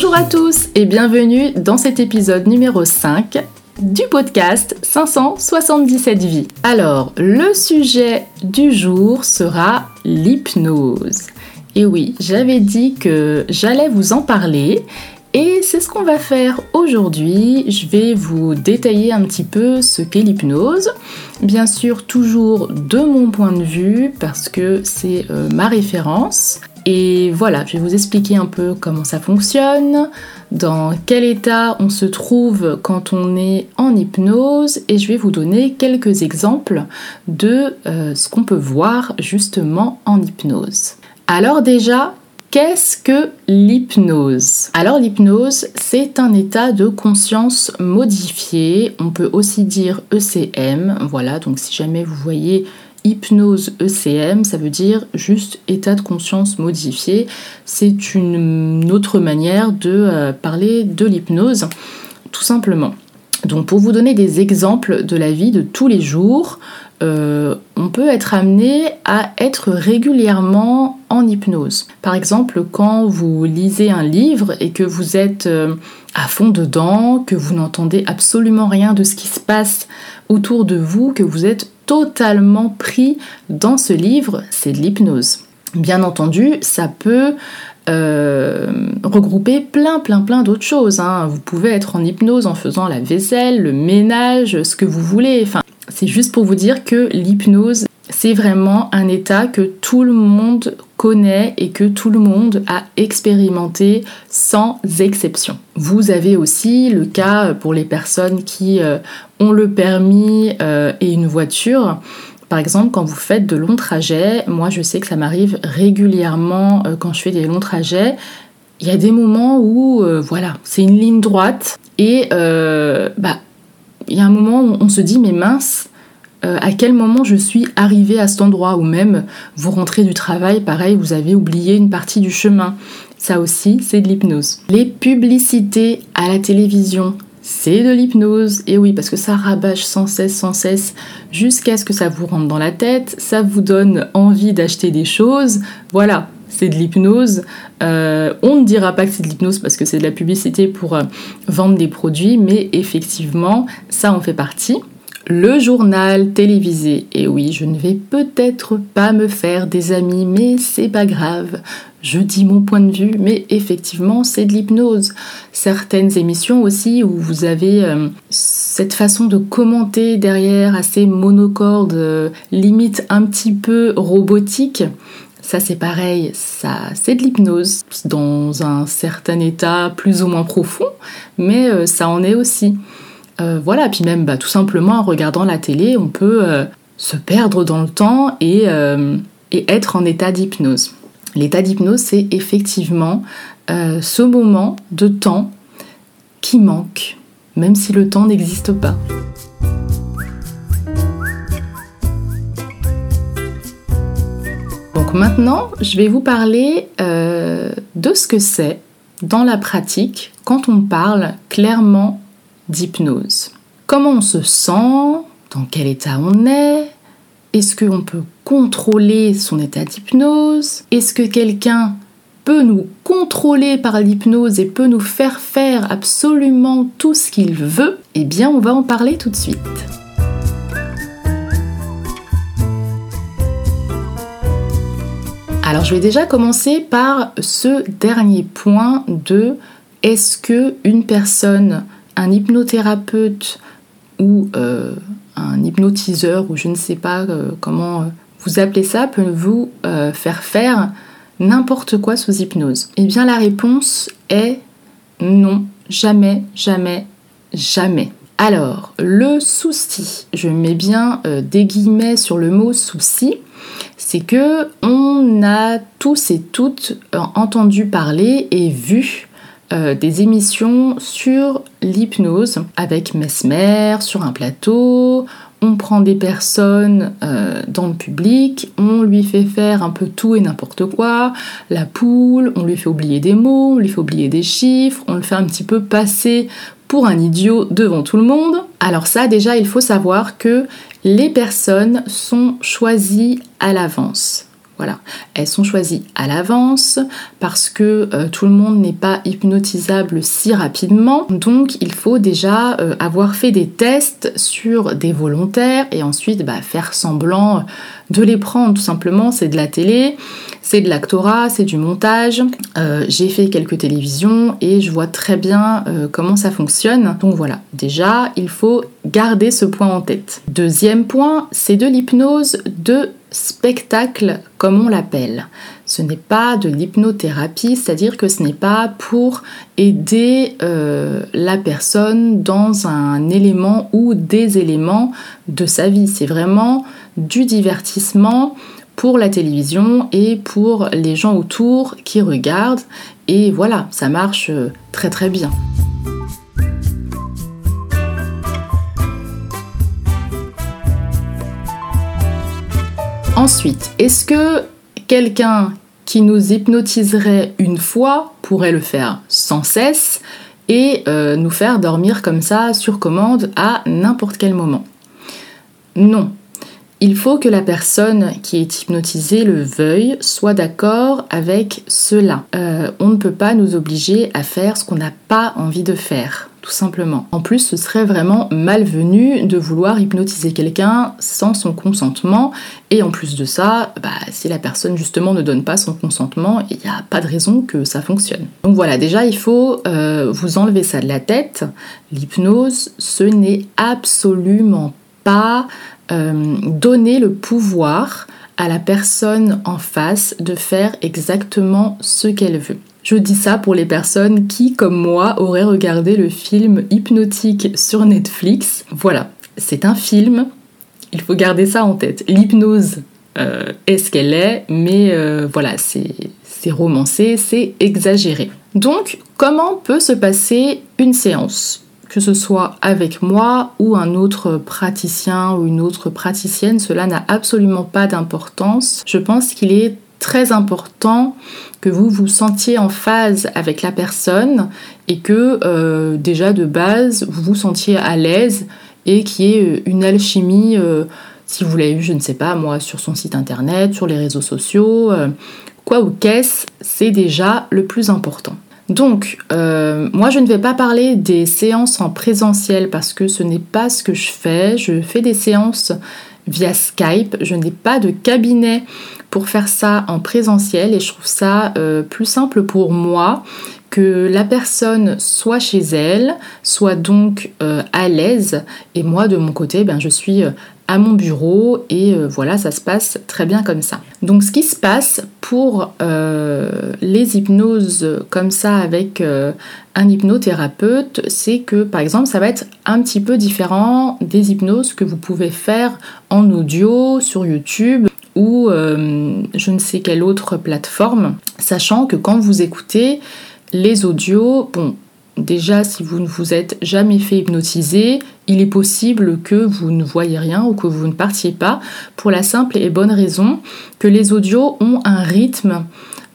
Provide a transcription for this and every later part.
Bonjour à tous et bienvenue dans cet épisode numéro 5 du podcast 577 vies. Alors, le sujet du jour sera l'hypnose. Et oui, j'avais dit que j'allais vous en parler et c'est ce qu'on va faire aujourd'hui. Je vais vous détailler un petit peu ce qu'est l'hypnose. Bien sûr, toujours de mon point de vue parce que c'est euh, ma référence. Et voilà, je vais vous expliquer un peu comment ça fonctionne, dans quel état on se trouve quand on est en hypnose et je vais vous donner quelques exemples de euh, ce qu'on peut voir justement en hypnose. Alors déjà, Qu'est-ce que l'hypnose? Alors l'hypnose, c'est un état de conscience modifié. On peut aussi dire ECM. Voilà, donc si jamais vous voyez hypnose ECM, ça veut dire juste état de conscience modifié. C'est une autre manière de euh, parler de l'hypnose, tout simplement. Donc pour vous donner des exemples de la vie de tous les jours, euh, on peut être amené à être régulièrement en hypnose. Par exemple, quand vous lisez un livre et que vous êtes euh, à fond dedans, que vous n'entendez absolument rien de ce qui se passe autour de vous, que vous êtes totalement pris dans ce livre, c'est de l'hypnose. Bien entendu, ça peut euh, regrouper plein plein plein d'autres choses. Hein. Vous pouvez être en hypnose en faisant la vaisselle, le ménage, ce que vous voulez. C'est juste pour vous dire que l'hypnose, c'est vraiment un état que tout le monde connaît et que tout le monde a expérimenté sans exception. Vous avez aussi le cas pour les personnes qui euh, ont le permis euh, et une voiture. Par exemple, quand vous faites de longs trajets, moi je sais que ça m'arrive régulièrement euh, quand je fais des longs trajets. Il y a des moments où, voilà, c'est une ligne droite et bah, il y a un moment où on se dit mais mince, euh, à quel moment je suis arrivée à cet endroit ou même vous rentrez du travail, pareil, vous avez oublié une partie du chemin. Ça aussi, c'est de l'hypnose. Les publicités à la télévision, c'est de l'hypnose. Et oui, parce que ça rabâche sans cesse, sans cesse, jusqu'à ce que ça vous rentre dans la tête, ça vous donne envie d'acheter des choses. Voilà, c'est de l'hypnose. Euh, on ne dira pas que c'est de l'hypnose parce que c'est de la publicité pour euh, vendre des produits, mais effectivement, ça en fait partie le journal télévisé. Et oui, je ne vais peut-être pas me faire des amis, mais c'est pas grave. Je dis mon point de vue, mais effectivement, c'est de l'hypnose. Certaines émissions aussi où vous avez euh, cette façon de commenter derrière assez monocorde, euh, limite un petit peu robotique. Ça c'est pareil, ça c'est de l'hypnose dans un certain état plus ou moins profond, mais euh, ça en est aussi. Euh, voilà, puis même bah, tout simplement en regardant la télé, on peut euh, se perdre dans le temps euh, et, être en état d'hypnose. L'état d'hypnose, c'est effectivement ce moment de temps qui manque, même si le temps n'existe pas. Donc maintenant, je vais vous parler de ce que c'est dans la pratique quand on parle clairement d'hypnose. Comment on se sent, dans quel état on est, est-ce qu'on peut contrôler son état d'hypnose Est-ce que quelqu'un peut nous contrôler par l'hypnose et peut nous faire faire absolument tout ce qu'il veut? Eh bien, on va en parler tout de suite. Alors, je vais déjà commencer par ce dernier point de est-ce que une personne un hypnothérapeute ou euh, un hypnotiseur ou je ne sais pas euh, comment euh, vous appelez ça peut vous faire faire n'importe quoi sous hypnose Eh bien la réponse est non, jamais, jamais, jamais. Alors, le souci, je mets bien des guillemets sur le mot souci, c'est que on a tous et toutes entendu parler et vu euh, des émissions sur l'hypnose avec Mesmer sur un plateau. On prend des personnes euh, dans le public, on lui fait faire un peu tout et n'importe quoi, la poule, on lui fait oublier des mots, on lui fait oublier des chiffres, on le fait un petit peu passer pour un idiot devant tout le monde. Alors ça déjà il faut savoir que les personnes sont choisies à l'avance. Voilà, elles sont choisies à l'avance parce que euh, tout le monde n'est pas hypnotisable si rapidement. Donc il faut déjà euh, avoir fait des tests sur des volontaires et ensuite bah, faire semblant de les prendre. Tout simplement, c'est de la télé, c'est de l'actorat, c'est du montage. Euh, j'ai fait quelques télévisions et je vois très bien comment ça fonctionne. Donc voilà, déjà il faut garder ce point en tête. Deuxième point, c'est de l'hypnose de spectacle comme on l'appelle. Ce n'est pas de l'hypnothérapie, c'est-à-dire que ce n'est pas pour aider euh, la personne dans un élément ou des éléments de sa vie. C'est vraiment du divertissement pour la télévision et pour les gens autour qui regardent. Et voilà, ça marche euh, très très bien. Ensuite, est-ce que quelqu'un qui nous hypnotiserait une fois pourrait le faire sans cesse et euh, nous faire dormir comme ça sur commande à n'importe quel moment? Non. Il faut que la personne qui est hypnotisée le veuille, soit d'accord avec cela. Euh, on ne peut pas nous obliger à faire ce qu'on n'a pas envie de faire simplement. En plus, ce serait vraiment malvenu de vouloir hypnotiser quelqu'un sans son consentement, et en plus de ça, bah, si la personne justement ne donne pas son consentement, il n'y a pas de raison que ça fonctionne. Donc voilà, déjà il faut euh, vous enlever ça de la tête. L'hypnose, ce n'est absolument pas euh, donner le pouvoir à la personne en face de faire exactement ce qu'elle veut. Je dis ça pour les personnes qui, comme moi, auraient regardé le film Hypnotique sur Netflix. Voilà, c'est un film, il faut garder ça en tête. L'hypnose euh, est ce qu'elle est, mais euh, voilà, c'est romancé, c'est exagéré. Donc, comment peut se passer une séance? Que ce soit avec moi ou un autre praticien ou une autre praticienne, cela n'a absolument pas d'importance. Je pense qu'il est très important que vous vous sentiez en phase avec la personne et que euh, déjà de base vous vous sentiez à l'aise et qu'il y ait euh, une alchimie, euh, si vous l'avez eu, je ne sais pas, moi, sur son site internet, sur les réseaux sociaux, quoi ou qu'est-ce, c'est déjà le plus important. Donc, moi, je ne vais pas parler des séances en présentiel parce que ce n'est pas ce que je fais. Je fais des séances via Skype. Je n'ai pas de cabinet pour faire ça en présentiel et je trouve ça euh, plus simple pour moi que la personne soit chez elle, soit donc euh, à l'aise et moi de mon côté ben, je suis euh, à mon bureau et voilà ça se passe très bien comme ça. Donc ce qui se passe pour les hypnoses comme ça avec un hypnothérapeute, c'est que par exemple ça va être un petit peu différent des hypnoses que vous pouvez faire en audio sur YouTube ou euh, je ne sais quelle autre plateforme, sachant que quand vous écoutez les audios, bon, déjà si vous ne vous êtes jamais fait hypnotiser, il est possible que vous ne voyez rien ou que vous ne partiez pas, pour la simple et bonne raison que les audios ont un rythme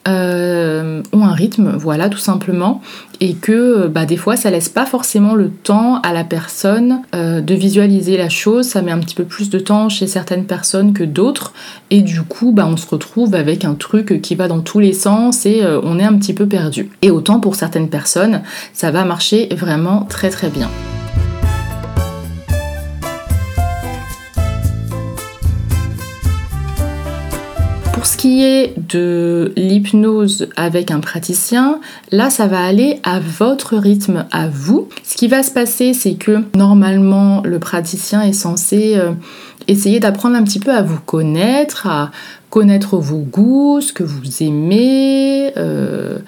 euh, ont un rythme, voilà, tout simplement, et que bah, des fois ça laisse pas forcément le temps à la personne euh, de visualiser la chose, ça met un petit peu plus de temps chez certaines personnes que d'autres, et du coup bah, on se retrouve avec un truc qui va dans tous les sens et euh, on est un petit peu perdu. Et autant pour certaines personnes, ça va marcher vraiment très très bien. Qui est de l'hypnose avec un praticien, là ça va aller à votre rythme, à vous. Ce qui va se passer, c'est que normalement le praticien est censé euh, essayer d'apprendre un petit peu à vous connaître, à connaître vos goûts, ce que vous aimez. Euh,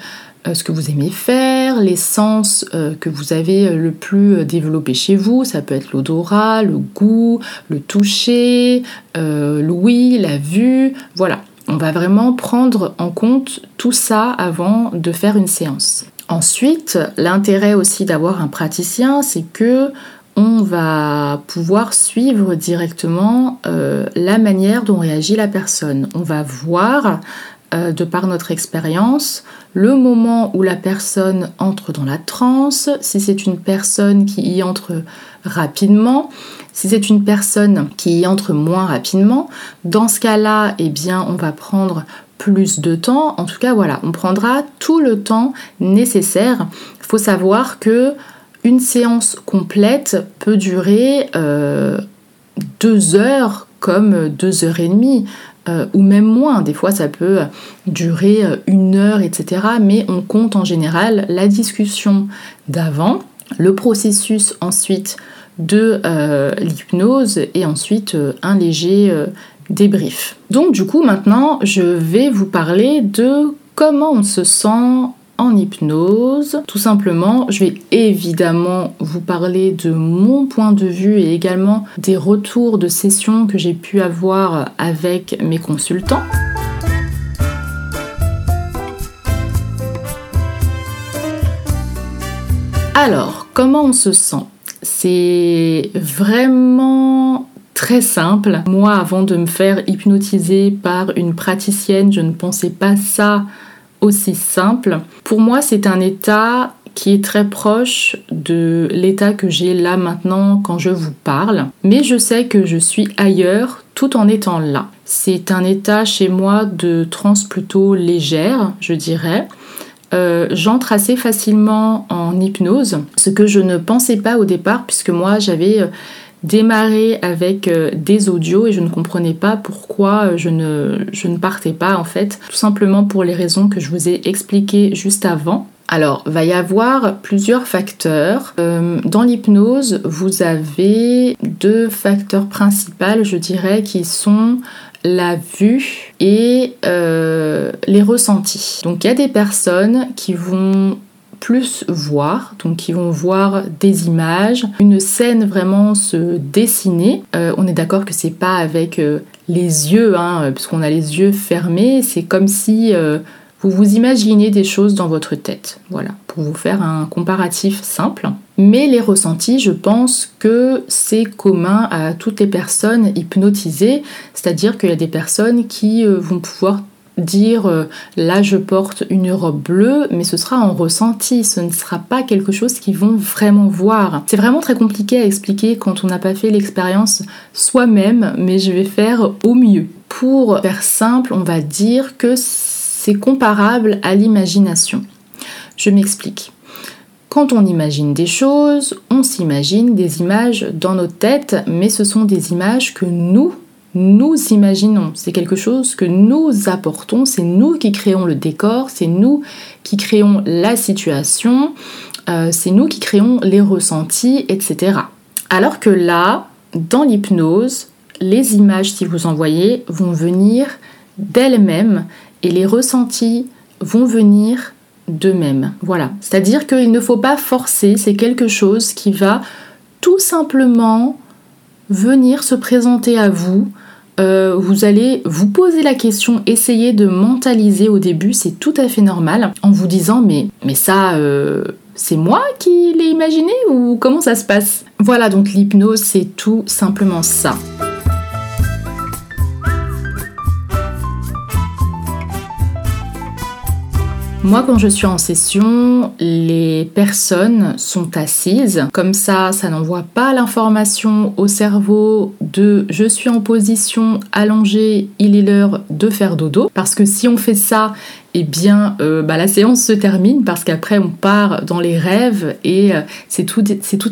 euh, ce que vous aimez faire, les sens que vous avez le plus développé chez vous. Ça peut être l'odorat, le goût, le toucher, l'ouïe, la vue. Voilà, on va vraiment prendre en compte tout ça avant de faire une séance. Ensuite, l'intérêt aussi d'avoir un praticien, c'est que on va pouvoir suivre directement euh, la manière dont réagit la personne. On va voir euh, de par notre expérience, le moment où la personne entre dans la transe, si c'est une personne qui y entre rapidement, si c'est une personne qui y entre moins rapidement, dans ce cas-là, eh bien, on va prendre plus de temps. En tout cas, voilà, on prendra tout le temps nécessaire. Il faut savoir que une séance complète peut durer euh, deux heures comme deux heures et demie. Euh, ou même moins. Des fois, ça peut durer euh, une heure, etc. Mais on compte en général la discussion d'avant, le processus ensuite de euh, l'hypnose et ensuite un léger débrief. Donc du coup, maintenant, je vais vous parler de comment on se sent en hypnose. Tout simplement, je vais évidemment vous parler de mon point de vue et également des retours de sessions que j'ai pu avoir avec mes consultants. Alors, comment on se sent? C'est vraiment très simple. Moi, avant de me faire hypnotiser par une praticienne, je ne pensais pas ça aussi simple. Pour moi, c'est un état qui est très proche de l'état que j'ai là maintenant quand je vous parle. Mais je sais que je suis ailleurs tout en étant là. C'est un état chez moi de transe plutôt légère, je dirais. Euh, j'entre assez facilement en hypnose, ce que je ne pensais pas au départ, puisque moi j'avais euh, démarrer avec euh, des audios et je ne comprenais pas pourquoi je ne, partais pas en fait, tout simplement pour les raisons que je vous ai expliquées juste avant. Alors, va y avoir plusieurs facteurs. Dans l'hypnose, vous avez deux facteurs principaux, je dirais, qui sont la vue et les ressentis. Donc, il y a des personnes qui vont plus voir, donc qui vont voir des images, une scène vraiment se dessiner. Euh, on est d'accord que c'est pas avec euh, les yeux, hein, puisqu'on a les yeux fermés, c'est comme si euh, vous vous imaginez des choses dans votre tête. Voilà, pour vous faire un comparatif simple. Mais les ressentis, je pense que c'est commun à toutes les personnes hypnotisées, c'est-à-dire qu'il y a des personnes qui vont pouvoir dire euh, là je porte une robe bleue, mais ce sera en ressenti, ce ne sera pas quelque chose qu'ils vont vraiment voir. C'est vraiment très compliqué à expliquer quand on n'a pas fait l'expérience soi-même, mais je vais faire au mieux. Pour faire simple, on va dire que c'est comparable à l'imagination. Je m'explique. Quand on imagine des choses, on s'imagine des images dans notre tête, mais ce sont des images que nous, nous imaginons, c'est quelque chose que nous apportons, c'est nous qui créons le décor, c'est nous qui créons la situation, euh, c'est nous qui créons les ressentis, etc. Alors que là, dans l'hypnose, les images, si vous en voyez, vont venir d'elles-mêmes et les ressentis vont venir d'eux-mêmes. Voilà. C'est-à-dire qu'il ne faut pas forcer, c'est quelque chose qui va tout simplement venir se présenter à vous euh, vous allez vous poser la question, essayer de mentaliser au début, c'est tout à fait normal, en vous disant mais, mais ça, euh, c'est moi qui l'ai imaginé ou comment ça se passe? Voilà, donc l'hypnose, c'est tout simplement ça. Moi, quand je suis en session, les personnes sont assises. Comme ça, ça n'envoie pas l'information au cerveau de je suis en position allongée, il est l'heure de faire dodo. Parce que si on fait ça eh bien, euh, bah, la séance se termine parce qu'après on part dans les rêves et euh, c'est tout,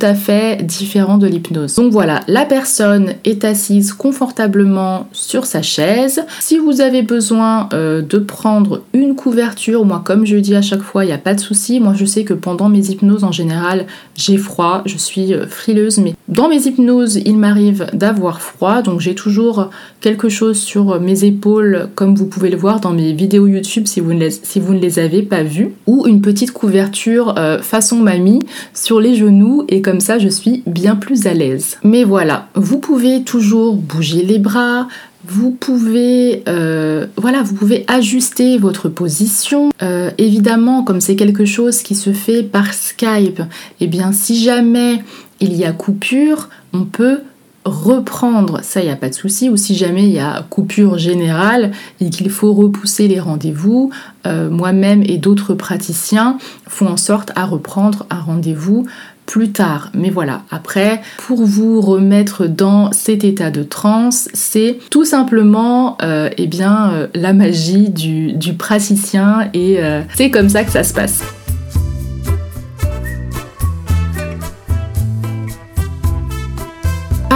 à fait différent de l'hypnose. Donc voilà, la personne est assise confortablement sur sa chaise. Si vous avez besoin euh, de prendre une couverture, moi comme je dis à chaque fois, il n'y a pas de souci. Moi je sais que pendant mes hypnoses en général, j'ai froid, je suis frileuse, mais dans mes hypnoses, il m'arrive d'avoir froid, donc j'ai toujours quelque chose sur mes épaules, comme vous pouvez le voir dans mes vidéos YouTube si vous ne les avez pas vus, ou une petite couverture euh, façon mamie sur les genoux et comme ça je suis bien plus à l'aise. Mais voilà, vous pouvez toujours bouger les bras, vous pouvez, euh, voilà, vous pouvez ajuster votre position. Euh, évidemment, comme c'est quelque chose qui se fait par Skype, et eh bien si jamais il y a coupure, on peut reprendre, ça il a pas de souci, ou si jamais il y a coupure générale et qu'il faut repousser les rendez-vous, euh, moi-même et d'autres praticiens font en sorte à reprendre un rendez-vous plus tard. Mais voilà, après, pour vous remettre dans cet état de transe, c'est tout simplement euh, eh bien, euh, la magie du, praticien et c'est comme ça que ça se passe.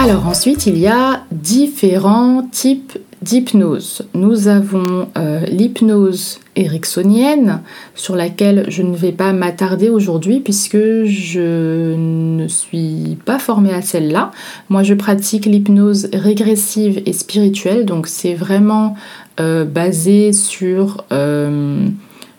Alors ensuite, il y a différents types d'hypnose. Nous avons euh, l'hypnose ericksonienne, sur laquelle je ne vais pas m'attarder aujourd'hui puisque je ne suis pas formée à celle-là. Moi, je pratique l'hypnose régressive et spirituelle, donc c'est vraiment euh, basé sur euh,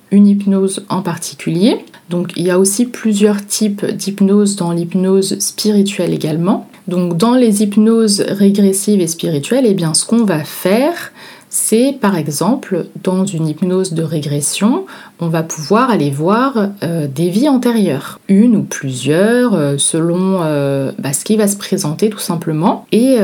une hypnose en particulier. Donc il y a aussi plusieurs types d'hypnose dans l'hypnose spirituelle également. Donc dans les hypnoses régressives et spirituelles, eh bien ce qu'on va faire, c'est par exemple dans une hypnose de régression, on va pouvoir aller voir euh, des vies antérieures, une ou plusieurs, euh, selon euh, bah, ce qui va se présenter tout simplement. Et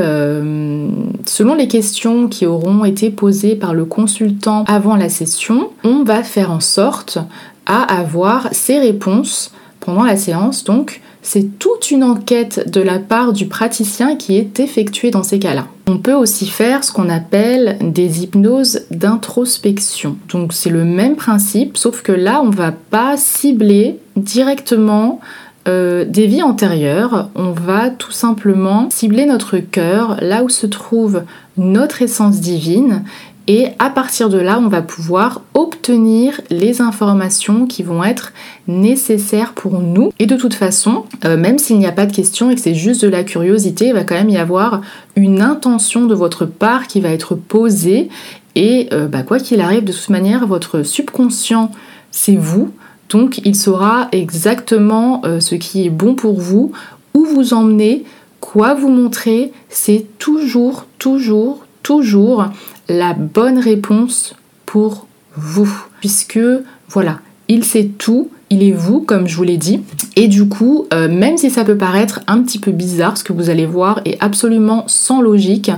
selon les questions qui auront été posées par le consultant avant la session, on va faire en sorte à avoir ces réponses pendant la séance. Donc c'est toute une enquête de la part du praticien qui est effectuée dans ces cas-là. On peut aussi faire ce qu'on appelle des hypnoses d'introspection. Donc c'est le même principe, sauf que là on va pas cibler directement euh, des vies antérieures, on va tout simplement cibler notre cœur, là où se trouve notre essence divine, et à partir de là, on va pouvoir obtenir les informations qui vont être nécessaires pour nous. Et de toute façon, euh, même s'il n'y a pas de question et que c'est juste de la curiosité, il va quand même y avoir une intention de votre part qui va être posée. Et euh, bah, quoi qu'il arrive, de toute manière, votre subconscient, c'est vous. Donc il saura exactement euh, ce qui est bon pour vous, où vous emmener, quoi vous montrer. C'est toujours, toujours, toujours la bonne réponse pour vous. Puisque, voilà, il sait tout, il est vous, comme je vous l'ai dit. Et du coup, euh, même si ça peut paraître un petit peu bizarre, ce que vous allez voir est absolument sans logique,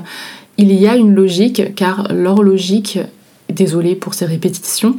il y a une logique, car leur logique, désolée pour ces répétitions,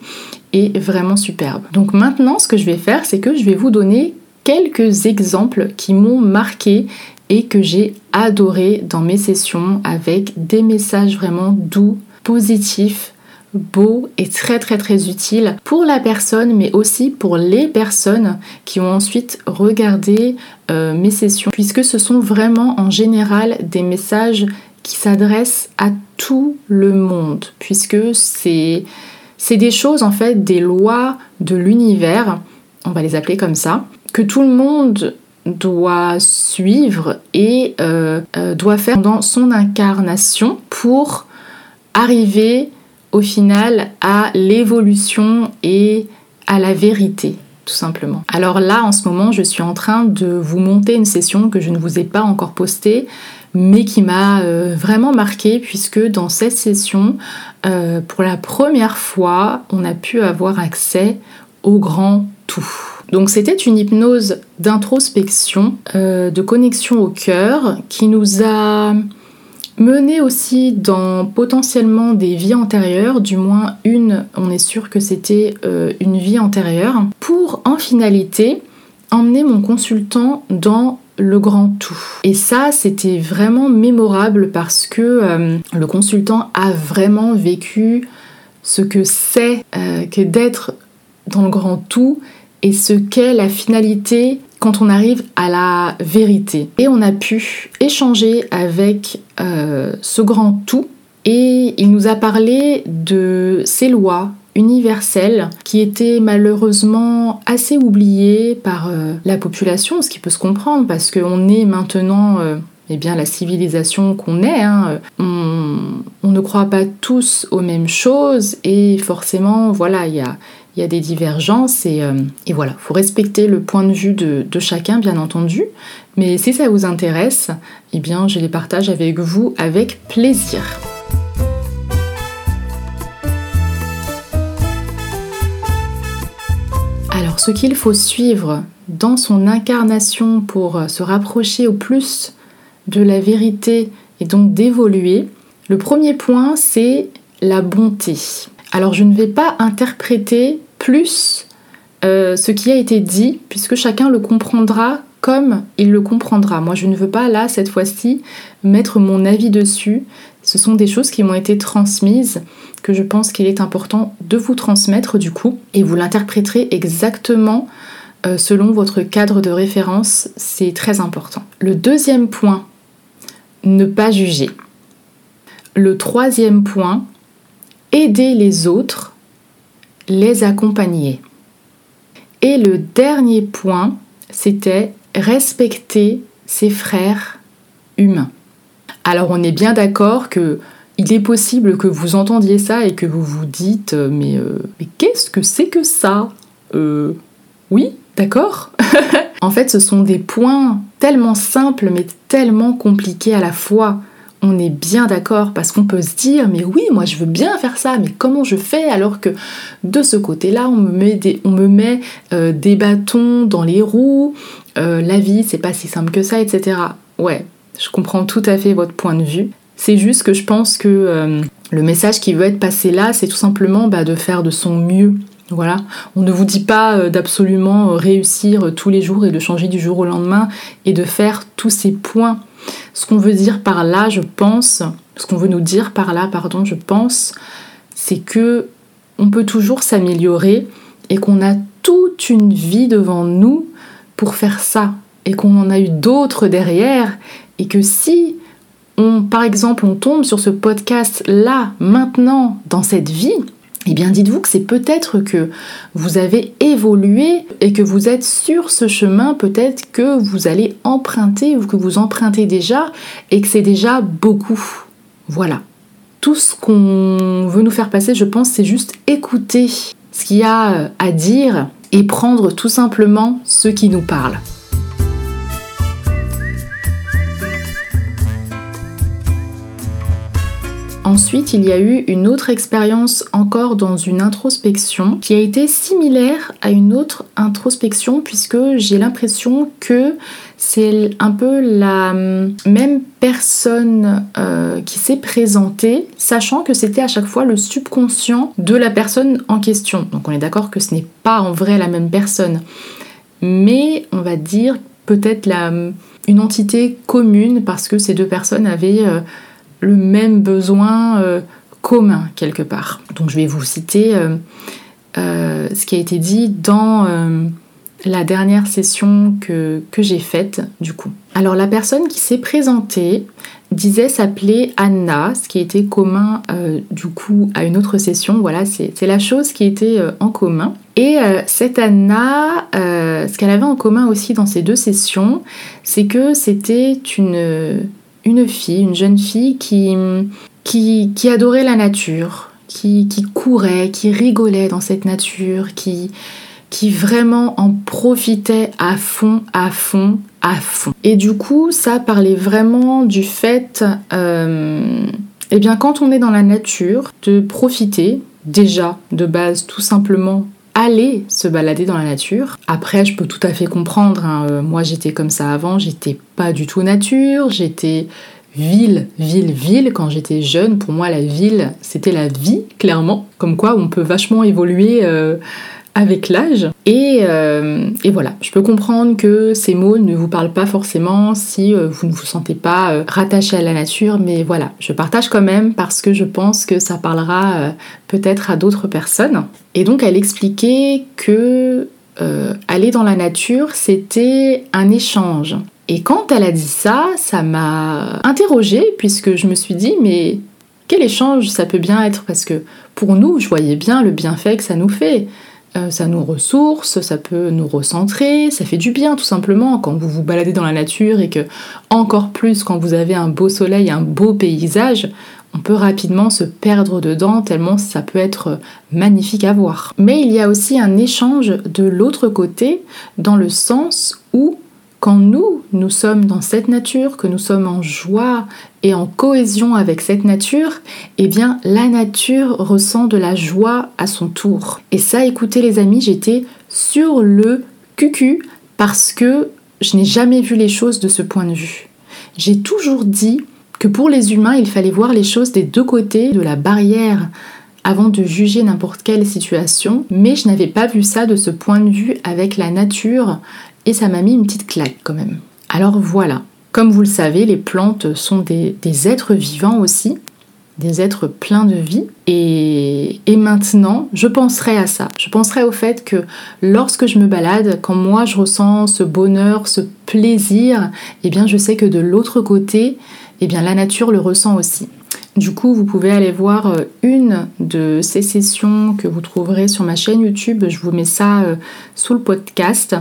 est vraiment superbe. Donc maintenant, ce que je vais faire, c'est que je vais vous donner quelques exemples qui m'ont marqué et que j'ai adoré dans mes sessions avec des messages vraiment doux, positifs, beaux et très très très utiles pour la personne mais aussi pour les personnes qui ont ensuite regardé euh, mes sessions puisque ce sont vraiment en général des messages qui s'adressent à tout le monde puisque c'est c'est des choses en fait des lois de l'univers on va les appeler comme ça que tout le monde doit suivre et euh, euh, doit faire dans son incarnation pour arriver au final à l'évolution et à la vérité tout simplement. Alors là en ce moment je suis en train de vous monter une session que je ne vous ai pas encore postée mais qui m'a euh, vraiment marqué puisque dans cette session pour la première fois on a pu avoir accès au grand tout. Donc c'était une hypnose d'introspection, euh, de connexion au cœur, qui nous a mené aussi dans potentiellement des vies antérieures, du moins une, on est sûr que c'était euh, une vie antérieure, pour en finalité emmener mon consultant dans le grand tout. Et ça, c'était vraiment mémorable parce que euh, le consultant a vraiment vécu ce que c'est que d'être dans le grand tout et ce qu'est la finalité quand on arrive à la vérité. Et on a pu échanger avec euh, ce grand tout et il nous a parlé de ces lois universelles qui étaient malheureusement assez oubliées par euh, la population, ce qui peut se comprendre parce qu'on est maintenant... Euh, eh bien, la civilisation qu'on est, hein. on, on, ne croit pas tous aux mêmes choses et forcément, voilà, il y a, il y a des divergences et, euh, voilà, il faut respecter le point de vue de, chacun bien entendu, mais si ça vous intéresse, eh bien je les partage avec vous avec plaisir. Alors ce qu'il faut suivre dans son incarnation pour se rapprocher au plus de la vérité et donc d'évoluer, le premier point, c'est la bonté. Alors je ne vais pas interpréter plus euh, ce qui a été dit, puisque chacun le comprendra comme il le comprendra. Moi, je ne veux pas, là, cette fois-ci, mettre mon avis dessus. Ce sont des choses qui m'ont été transmises, que je pense qu'il est important de vous transmettre du coup, et vous l'interpréterez exactement euh, selon votre cadre de référence. C'est très important. Le deuxième point, ne pas juger. Le troisième point, aider les autres, les accompagner. Et le dernier point, c'était respecter ses frères humains. Alors on est bien d'accord que il est possible que vous entendiez ça et que vous vous dites euh, mais, euh, mais qu'est-ce que c'est que ça euh, Oui, d'accord? En fait, ce sont des points tellement simples mais tellement compliqués à la fois on est bien d'accord parce qu'on peut se dire mais oui moi je veux bien faire ça mais comment je fais alors que de ce côté là on me met euh, des bâtons dans les roues euh, la vie c'est pas si simple que ça etc ouais je comprends tout à fait votre point de vue. C'est juste que je pense que euh, le message qui veut être passé là c'est tout simplement bah, de faire de son mieux. Voilà, on ne vous dit pas d'absolument réussir tous les jours et de changer du jour au lendemain et de faire tous ces points ce qu'on veut dire par là, je pense, ce qu'on veut nous dire par là, pardon, je pense, c'est que on peut toujours s'améliorer et qu'on a toute une vie devant nous pour faire ça et qu'on en a eu d'autres derrière et que si on, par exemple, on tombe sur ce podcast là, maintenant, dans cette vie, eh bien dites-vous que c'est peut-être que vous avez évolué et que vous êtes sur ce chemin, peut-être que vous allez emprunter ou que vous empruntez déjà et que c'est déjà beaucoup. Voilà. Tout ce qu'on veut nous faire passer, je pense, c'est juste écouter ce qu'il y a à dire et prendre tout simplement ce qui nous parle. Ensuite, il y a eu une autre expérience encore dans une introspection qui a été similaire à une autre introspection puisque j'ai l'impression que c'est un peu la même personne euh, qui s'est présentée, sachant que c'était à chaque fois le subconscient de la personne en question. Donc on est d'accord que ce n'est pas en vrai la même personne, mais on va dire peut-être une entité commune parce que ces deux personnes avaient... Euh, le même besoin euh, commun quelque part. Donc je vais vous citer euh, euh, ce qui a été dit dans la dernière session que, que j'ai faite du coup. Alors la personne qui s'est présentée disait s'appeler Anna, ce qui était commun du coup à une autre session. Voilà, c'est la chose qui était en commun. Et cette Anna, ce qu'elle avait en commun aussi dans ces deux sessions, c'est que c'était une une fille, une jeune fille qui, qui, adorait la nature, qui, courait, qui rigolait dans cette nature, qui, qui vraiment en profitait à fond, à fond, à fond. Et du coup, ça parlait vraiment du fait, euh, eh bien, quand on est dans la nature, de profiter déjà de base tout simplement aller se balader dans la nature. Après, je peux tout à fait comprendre. Hein. Euh, moi, j'étais comme ça avant. J'étais pas du tout nature. J'étais ville, ville, ville. Quand j'étais jeune, pour moi, la ville, c'était la vie, clairement. Comme quoi, on peut vachement évoluer. Euh, avec l'âge. Euh, et, voilà, je peux comprendre que ces mots ne vous parlent pas forcément si euh, vous ne vous sentez pas euh, rattaché à la nature, mais voilà, je partage quand même parce que je pense que ça parlera peut-être à d'autres personnes. Et donc elle expliquait que aller dans la nature, c'était un échange. Et quand elle a dit ça, ça m'a interrogée puisque je me suis dit mais quel échange ça peut bien être? Parce que pour nous, je voyais bien le bienfait que ça nous fait. Euh, ça nous ressource, ça peut nous recentrer, ça fait du bien tout simplement quand vous vous baladez dans la nature et que encore plus quand vous avez un beau soleil, un beau paysage, on peut rapidement se perdre dedans tellement ça peut être magnifique à voir. Mais il y a aussi un échange de l'autre côté dans le sens où quand nous, nous sommes dans cette nature, que nous sommes en joie et en cohésion avec cette nature, eh bien la nature ressent de la joie à son tour. Et ça, écoutez les amis, j'étais sur le cucu parce que je n'ai jamais vu les choses de ce point de vue. J'ai toujours dit que pour les humains, il fallait voir les choses des deux côtés de la barrière avant de juger n'importe quelle situation, mais je n'avais pas vu ça de ce point de vue avec la nature et ça m'a mis une petite claque quand même. Alors voilà, comme vous le savez, les plantes sont des, êtres vivants aussi, des êtres pleins de vie. Et, maintenant, je penserai à ça. Je penserai au fait que lorsque je me balade, quand moi je ressens ce bonheur, ce plaisir, eh bien je sais que de l'autre côté, eh bien la nature le ressent aussi. Du coup, vous pouvez aller voir euh, une de ces sessions que vous trouverez sur ma chaîne YouTube. Je vous mets ça euh, sous le podcast.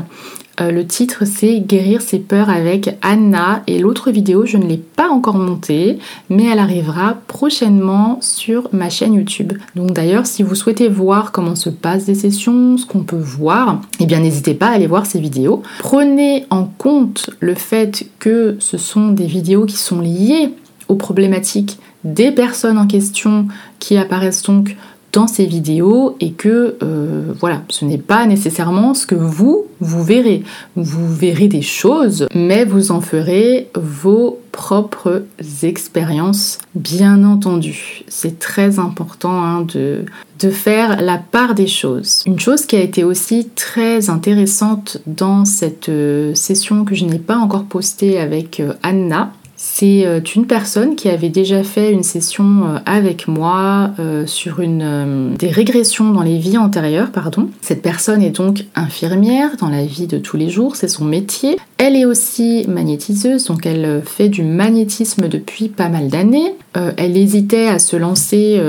Euh, le titre c'est Guérir ses peurs avec Anna et l'autre vidéo je ne l'ai pas encore montée mais elle arrivera prochainement sur ma chaîne YouTube. Donc d'ailleurs si vous souhaitez voir comment se passent des sessions, ce qu'on peut voir, eh bien n'hésitez pas à aller voir ces vidéos. Prenez en compte le fait que ce sont des vidéos qui sont liées aux problématiques des personnes en question qui apparaissent donc dans ces vidéos et que euh, voilà, ce n'est pas nécessairement ce que vous, vous verrez. Vous verrez des choses, mais vous en ferez vos propres expériences, bien entendu. C'est très important hein, de, de faire la part des choses. Une chose qui a été aussi très intéressante dans cette euh, session que je n'ai pas encore postée avec euh, Anna, c'est euh, une personne qui avait déjà fait une session euh, avec moi euh, sur des régressions dans les vies antérieures. Pardon. Cette personne est donc infirmière dans la vie de tous les jours, c'est son métier. Elle est aussi magnétiseuse, donc elle fait du magnétisme depuis pas mal d'années. elle hésitait à se lancer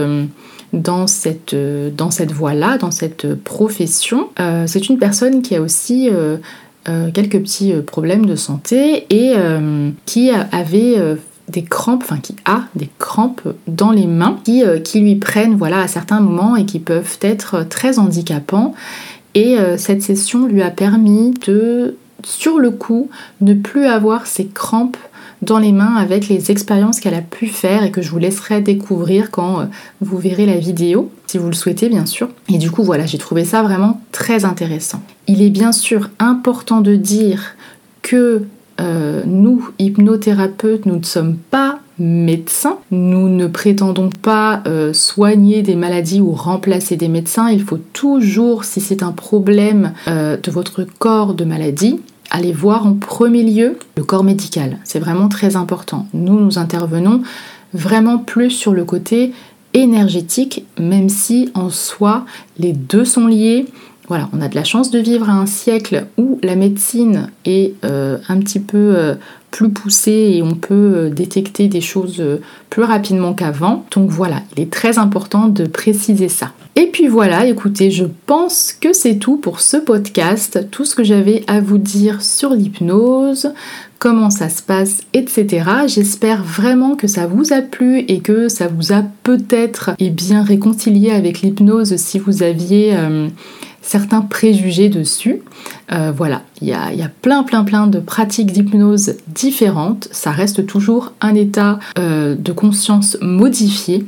dans cette, voie-là, dans cette profession. c'est une personne qui a aussi quelques petits euh, problèmes de santé et euh, qui avait des crampes, enfin qui a des crampes dans les mains qui, qui, lui prennent voilà, à certains moments et qui peuvent être très handicapants. Et cette session lui a permis de, sur le coup, ne plus avoir ces crampes dans les mains avec les expériences qu'elle a pu faire et que je vous laisserai découvrir quand vous verrez la vidéo, si vous le souhaitez bien sûr. Et du coup voilà, j'ai trouvé ça vraiment très intéressant. Il est bien sûr important de dire que euh, nous, hypnothérapeutes, nous ne sommes pas médecins. Nous ne prétendons pas euh, soigner des maladies ou remplacer des médecins. Il faut toujours, si c'est un problème euh, de votre corps de maladie, aller voir en premier lieu le corps médical. C'est vraiment très important. Nous, nous intervenons vraiment plus sur le côté énergétique, même si en soi, les deux sont liés voilà, on a de la chance de vivre à un siècle où la médecine est euh, un petit peu euh, plus poussée et on peut euh, détecter des choses plus rapidement qu'avant. Donc voilà, il est très important de préciser ça. Et puis voilà, écoutez, je pense que c'est tout pour ce podcast, tout ce que j'avais à vous dire sur l'hypnose, comment ça se passe, etc. J'espère vraiment que ça vous a plu et que ça vous a peut-être eh bien réconcilié avec l'hypnose si vous aviez certains préjugés dessus. Euh, voilà, il y a, plein plein plein de pratiques d'hypnose différentes. Ça reste toujours un état euh, de conscience modifié.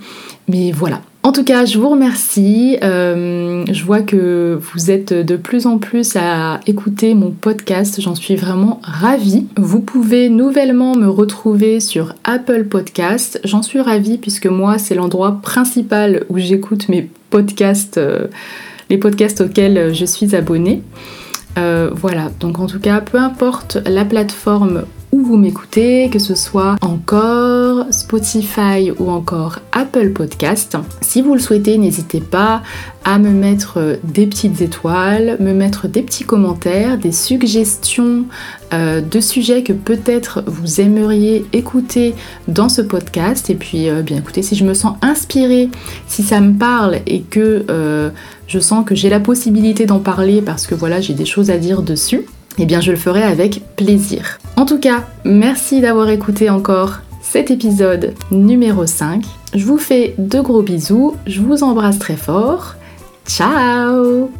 Mais voilà. En tout cas, je vous remercie. Euh, je vois que vous êtes de plus en plus à écouter mon podcast. J'en suis vraiment ravie. Vous pouvez nouvellement me retrouver sur Apple Podcast. J'en suis ravie puisque moi, c'est l'endroit principal où j'écoute mes podcasts les podcasts auxquels euh, je suis abonnée. Euh, voilà, donc en tout cas, peu importe la plateforme où vous m'écoutez, que ce soit encore Spotify ou encore Apple Podcast. Si vous le souhaitez, n'hésitez pas à me mettre des petites étoiles, me mettre des petits commentaires, des suggestions euh, de sujets que peut-être vous aimeriez écouter dans ce podcast. Et puis, euh, bien écoutez, si je me sens inspirée, si ça me parle et que euh, je sens que j'ai la possibilité d'en parler parce que voilà, j'ai des choses à dire dessus, eh bien je le ferai avec plaisir. En tout cas, merci d'avoir écouté encore cet épisode numéro 5. Je vous fais de gros bisous, je vous embrasse très fort. Ciao